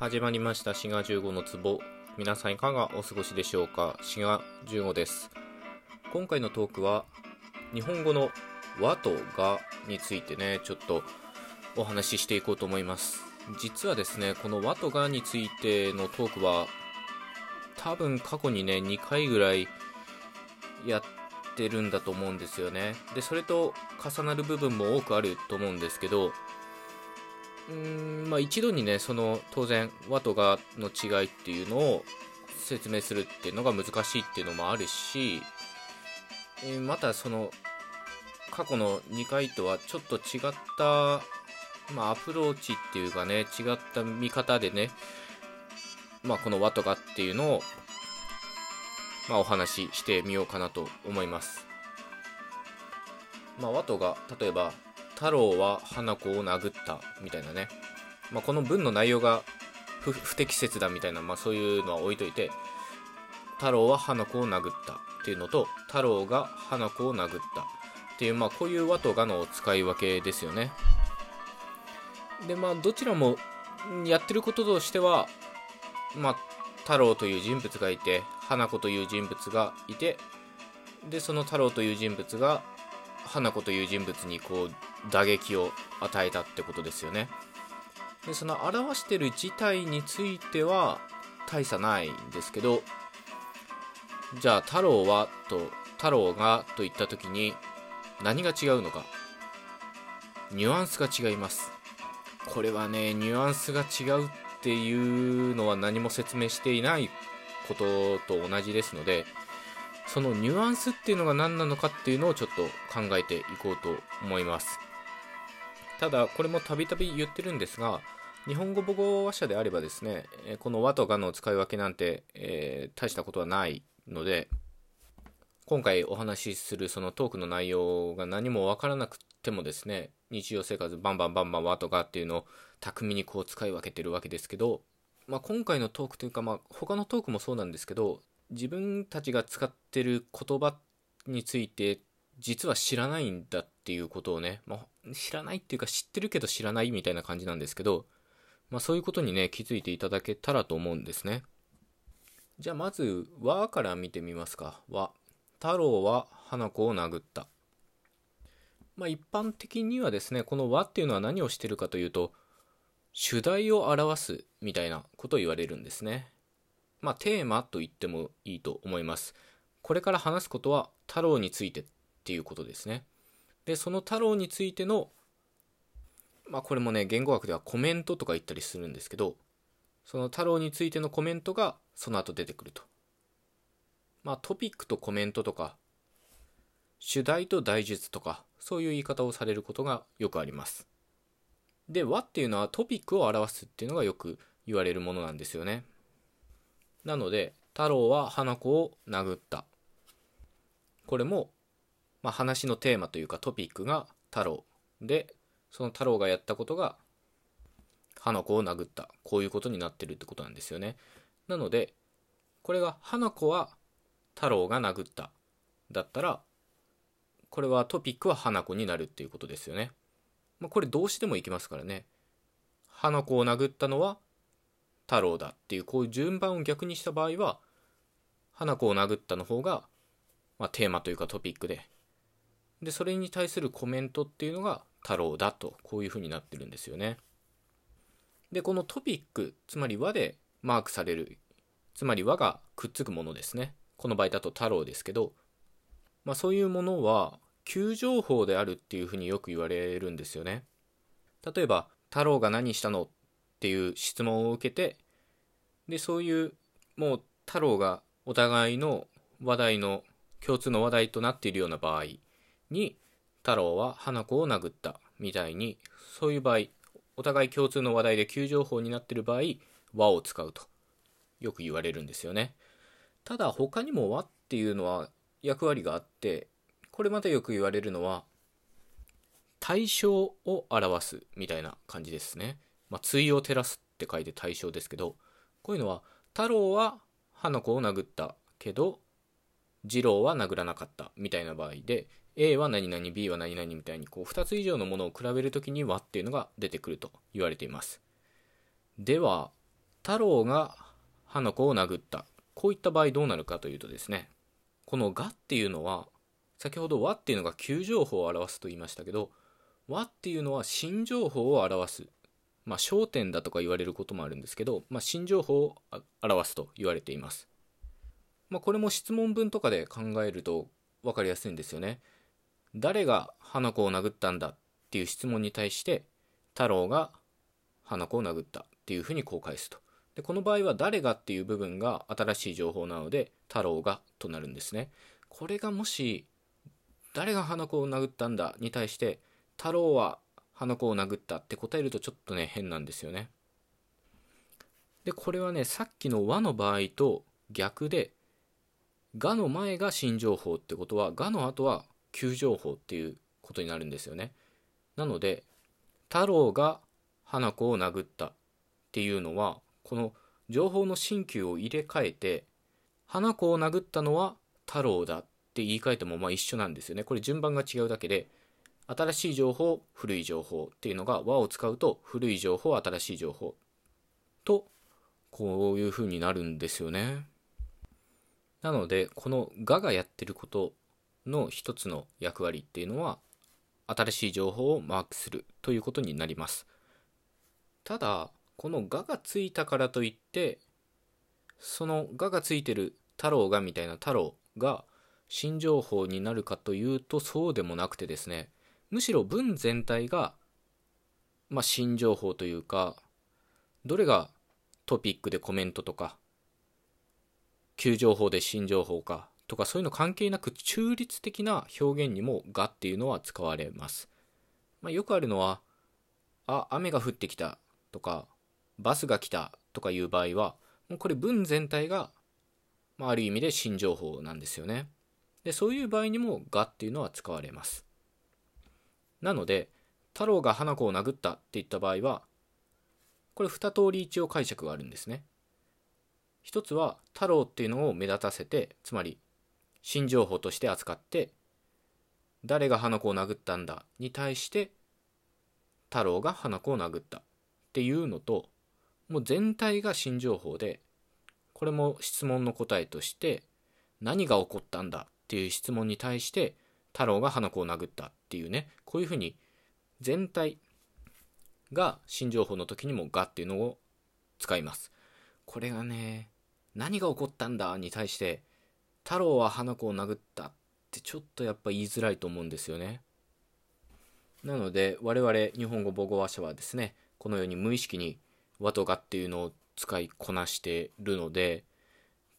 始まりました。滋賀15の壺。皆さんいかがお過ごしでしょうか？滋賀15です。今回のトークは日本語の和とがについてねちょっとお話ししていこうと思います。実はですねこの和とがについてのトークは多分過去にね2回ぐらいやってるんだと思うんですよね。でそれと重なる部分も多くあると思うんですけどうんまあ一度にねその当然和とがの違いっていうのを説明するっていうのが難しいっていうのもあるしえーまたその過去の2回とはちょっと違った、まあ、アプローチっていうかね違った見方でね、まあ、この和とがっていうのを、まあ、お話ししてみようかなと思います、まあ、和とが例えば「太郎は花子を殴った」みたいなね、まあ、この文の内容が不適切だみたいな、まあ、そういうのは置いといて太郎は花子を殴ったっていうのと太郎が花子を殴ったっていう、まあ、こういう和とがの使い分けですよね。でまあどちらもやってることとしてはまあ太郎という人物がいて花子という人物がいてでその太郎という人物が花子という人物にこう打撃を与えたってことですよね。でその表してる事態については大差ないんですけどじゃあ太郎はと太郎がと言った時に何が違うのか？ニュアンスが違います。これはねニュアンスが違うっていうのは何も説明していないことと同じですのでそのニュアンスっていうのが何なのかっていうのをちょっと考えていこうと思います。ただこれもたびたび言ってるんですが日本語母語話者であればですねこの和とがの使い分けなんて、えー大したことはないので今回お話しするそのトークの内容が何もわからなくてもですね日常生活バンバンバンバン和とかっていうのを巧みにこう使い分けてるわけですけど、まあ、今回のトークというか、まあ、他のトークもそうなんですけど自分たちが使ってる言葉について実は知らないんだっていうことをね、まあ、知らないっていうか知ってるけど知らないみたいな感じなんですけど、まあ、そういうことにね気づいていただけたらと思うんですね。じゃあまず「和」から見てみますか「和」太郎は花子を殴った。まあ一般的にはですねこの和っていうのは何をしてるかというと主題を表すみたいなことを言われるんですね。まあテーマと言ってもいいと思います。これから話すことは太郎についてっていうことですね。でその太郎についてのまあこれもね言語学ではコメントとか言ったりするんですけどその太郎についてのコメントがその後出てくると。まあトピックとコメントとか主題と題述とかそういう言い方をされることがよくあります。で和っていうのはトピックを表すっていうのがよく言われるものなんですよね。なので太郎は花子を殴った。これも、まあ、話のテーマというかトピックが太郎でその太郎がやったことが花子を殴ったこういうことになってるってことなんですよねなのでこれが花子は太郎が殴っただったらこれはトピックは花子になるっていうことですよね。まあ、これ動詞でもいきますからね。花子を殴ったのは太郎だっていうこういう順番を逆にした場合は花子を殴ったの方が、まあ、テーマというかトピックででそれに対するコメントっていうのが太郎だとこういうふうになってるんですよね。でこのトピックつまり和でマークされるつまり和がくっつくものですね。この場合だと太郎ですけどまあ、そういうものは急情報であるっていうふうによく言われるんですよね。例えば「太郎が何したの?」っていう質問を受けてでそういうもう太郎がお互いの話題の共通の話題となっているような場合に太郎は花子を殴ったみたいにそういう場合お互い共通の話題で急情報になっている場合和を使うとよく言われるんですよね。ただ他にも和っていうのは役割があってこれまたよく言われるのは対象を表すみたいな感じですね。まあ、対を照らすって書いて対象ですけどこういうのは太郎は花子を殴ったけど次郎は殴らなかったみたいな場合で A は何々 B は何々みたいにこう2つ以上のものを比べるときに和っていうのが出てくると言われています。では太郎が花子を殴った。こういった場合どうなるかというとですねこの「が」っていうのは先ほど「和」っていうのが旧情報を表すと言いましたけど「和」っていうのは新情報を表すまあ焦点だとか言われることもあるんですけど、まあ、新情報を表すと言われています。まあこれも質問文とかで考えると分かりやすいんですよね。誰が花子を殴ったんだっていう質問に対して太郎が花子を殴ったっていうふうにこう返すと。でこの場合は誰がっていう部分が新しい情報なので太郎がとなるんですね。これがもし誰が花子を殴ったんだに対して太郎は花子を殴ったって答えるとちょっとね変なんですよね。でこれはねさっきの和の場合と逆でがの前が新情報ってことはがの後は旧情報っていうことになるんですよね。なので太郎が花子を殴ったっていうのはこの情報の新旧を入れ替えて花子を殴ったのは太郎だって言い換えてもまあ一緒なんですよね。これ順番が違うだけで新しい情報古い情報っていうのが和を使うと古い情報新しい情報とこういう風になるんですよね。なのでこの「が」がやってることの一つの役割っていうのは新しい情報をマークするということになります。ただこの「が」がついたからといってその「が」がついてる太郎がみたいな太郎が新情報になるかというとそうでもなくてですねむしろ文全体がまあ新情報というかどれがトピックでコメントとか旧情報で新情報かとかそういうの関係なく中立的な表現にも「が」っていうのは使われます、まあ、よくあるのは「あ雨が降ってきた」とか「バスが来た」とかいう場合はもうこれ文全体が、まあ、ある意味で新情報なんですよね。でそういう場合にも「が」っていうのは使われます。なので太郎が花子を殴ったって言った場合はこれ二通り一応解釈があるんですね。一つは太郎っていうのを目立たせてつまり新情報として扱って誰が花子を殴ったんだ？に対して太郎が花子を殴った。っていうのともう全体が新情報でこれも質問の答えとして何が起こったんだ？っていう質問に対して太郎が花子を殴った。っていうね。こういうふうに全体が新情報の時にも「が」っていうのを使います。これがね何が起こったんだ？に対して太郎は花子を殴ったってちょっとやっぱ言いづらいと思うんですよね。なので我々日本語母語話者はですねこのように無意識に和とがっていうのを使いこなしてるので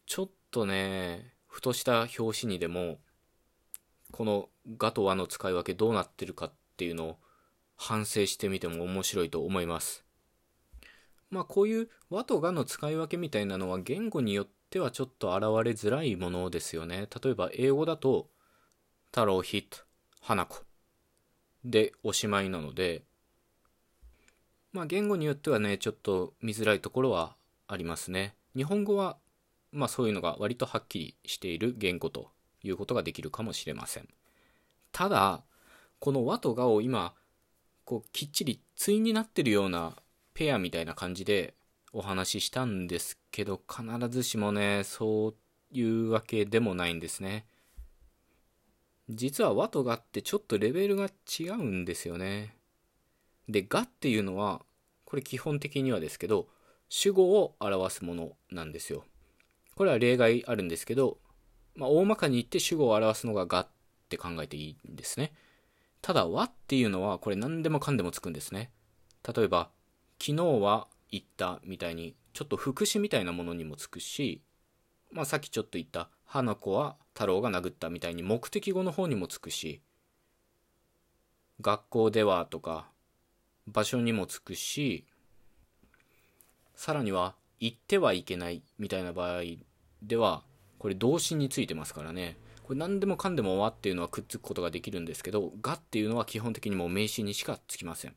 ちょっとねふとした表紙にでもこのがと和の使い分けどうなってるかっていうのを反省してみても面白いと思います。まあこういう和とがの使い分けみたいなのは言語によってはちょっと現れづらいものですよね。例えば英語だと太郎ヒット、花子でおしまいなのでまあ言語によってはねちょっと見づらいところはありますね。日本語はまあそういうのが割とはっきりしている言語ということができるかもしれません。ただこの和とがを今こうきっちり対になってるようなペアみたいな感じでお話ししたんですけど必ずしもねそういうわけでもないんですね。実は和とがってちょっとレベルが違うんですよね。でがっていうのはこれ基本的にはですけど主語を表すものなんですよ。これは例外あるんですけど、まあ、大まかに言って主語を表すのががって考えていいんですね。ただ和っていうのはこれ何でもかんでもつくんですね。例えば昨日は言ったみたいにちょっと副詞みたいなものにもつくし、まあ、さっきちょっと言った花子は太郎が殴ったみたいに目的語の方にもつくし学校ではとか場所にもつくしさらには言ってはいけないみたいな場合ではこれ動詞についてますからね。これ何でもかんでも和っていうのはくっつくことができるんですけどがっていうのは基本的にもう名詞にしかつきません。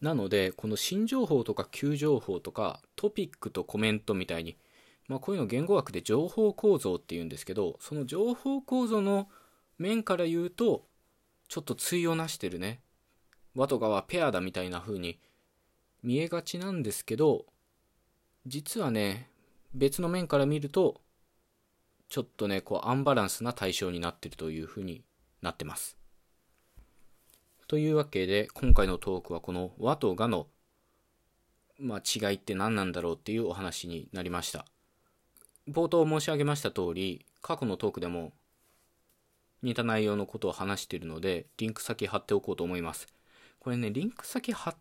なのでこの新情報とか旧情報とかトピックとコメントみたいに、まあ、こういうの言語学で情報構造っていうんですけどその情報構造の面から言うとちょっと対をなしてるね和とかはペアだみたいな風に見えがちなんですけど実はね、別の面から見ると、ちょっとね、こうアンバランスな対象になってるというふうになってます。というわけで、今回のトークはこの和とがの、まあ、違いって何なんだろうっていうお話になりました。冒頭申し上げました通り、過去のトークでも似た内容のことを話しているので、リンク先貼っておこうと思います。これね、リンク先貼っ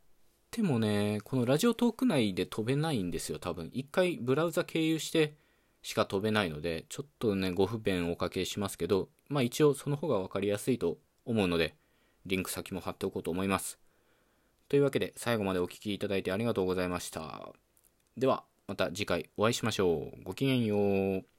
てもね、このラジオトーク内で飛べないんですよ、多分。一回ブラウザ経由してしか飛べないので、ちょっとね、ご不便おかけしますけど、まあ一応その方が分かりやすいと思うので、リンク先も貼っておこうと思います。というわけで、最後までお聴きいただいてありがとうございました。では、また次回お会いしましょう。ごきげんよう。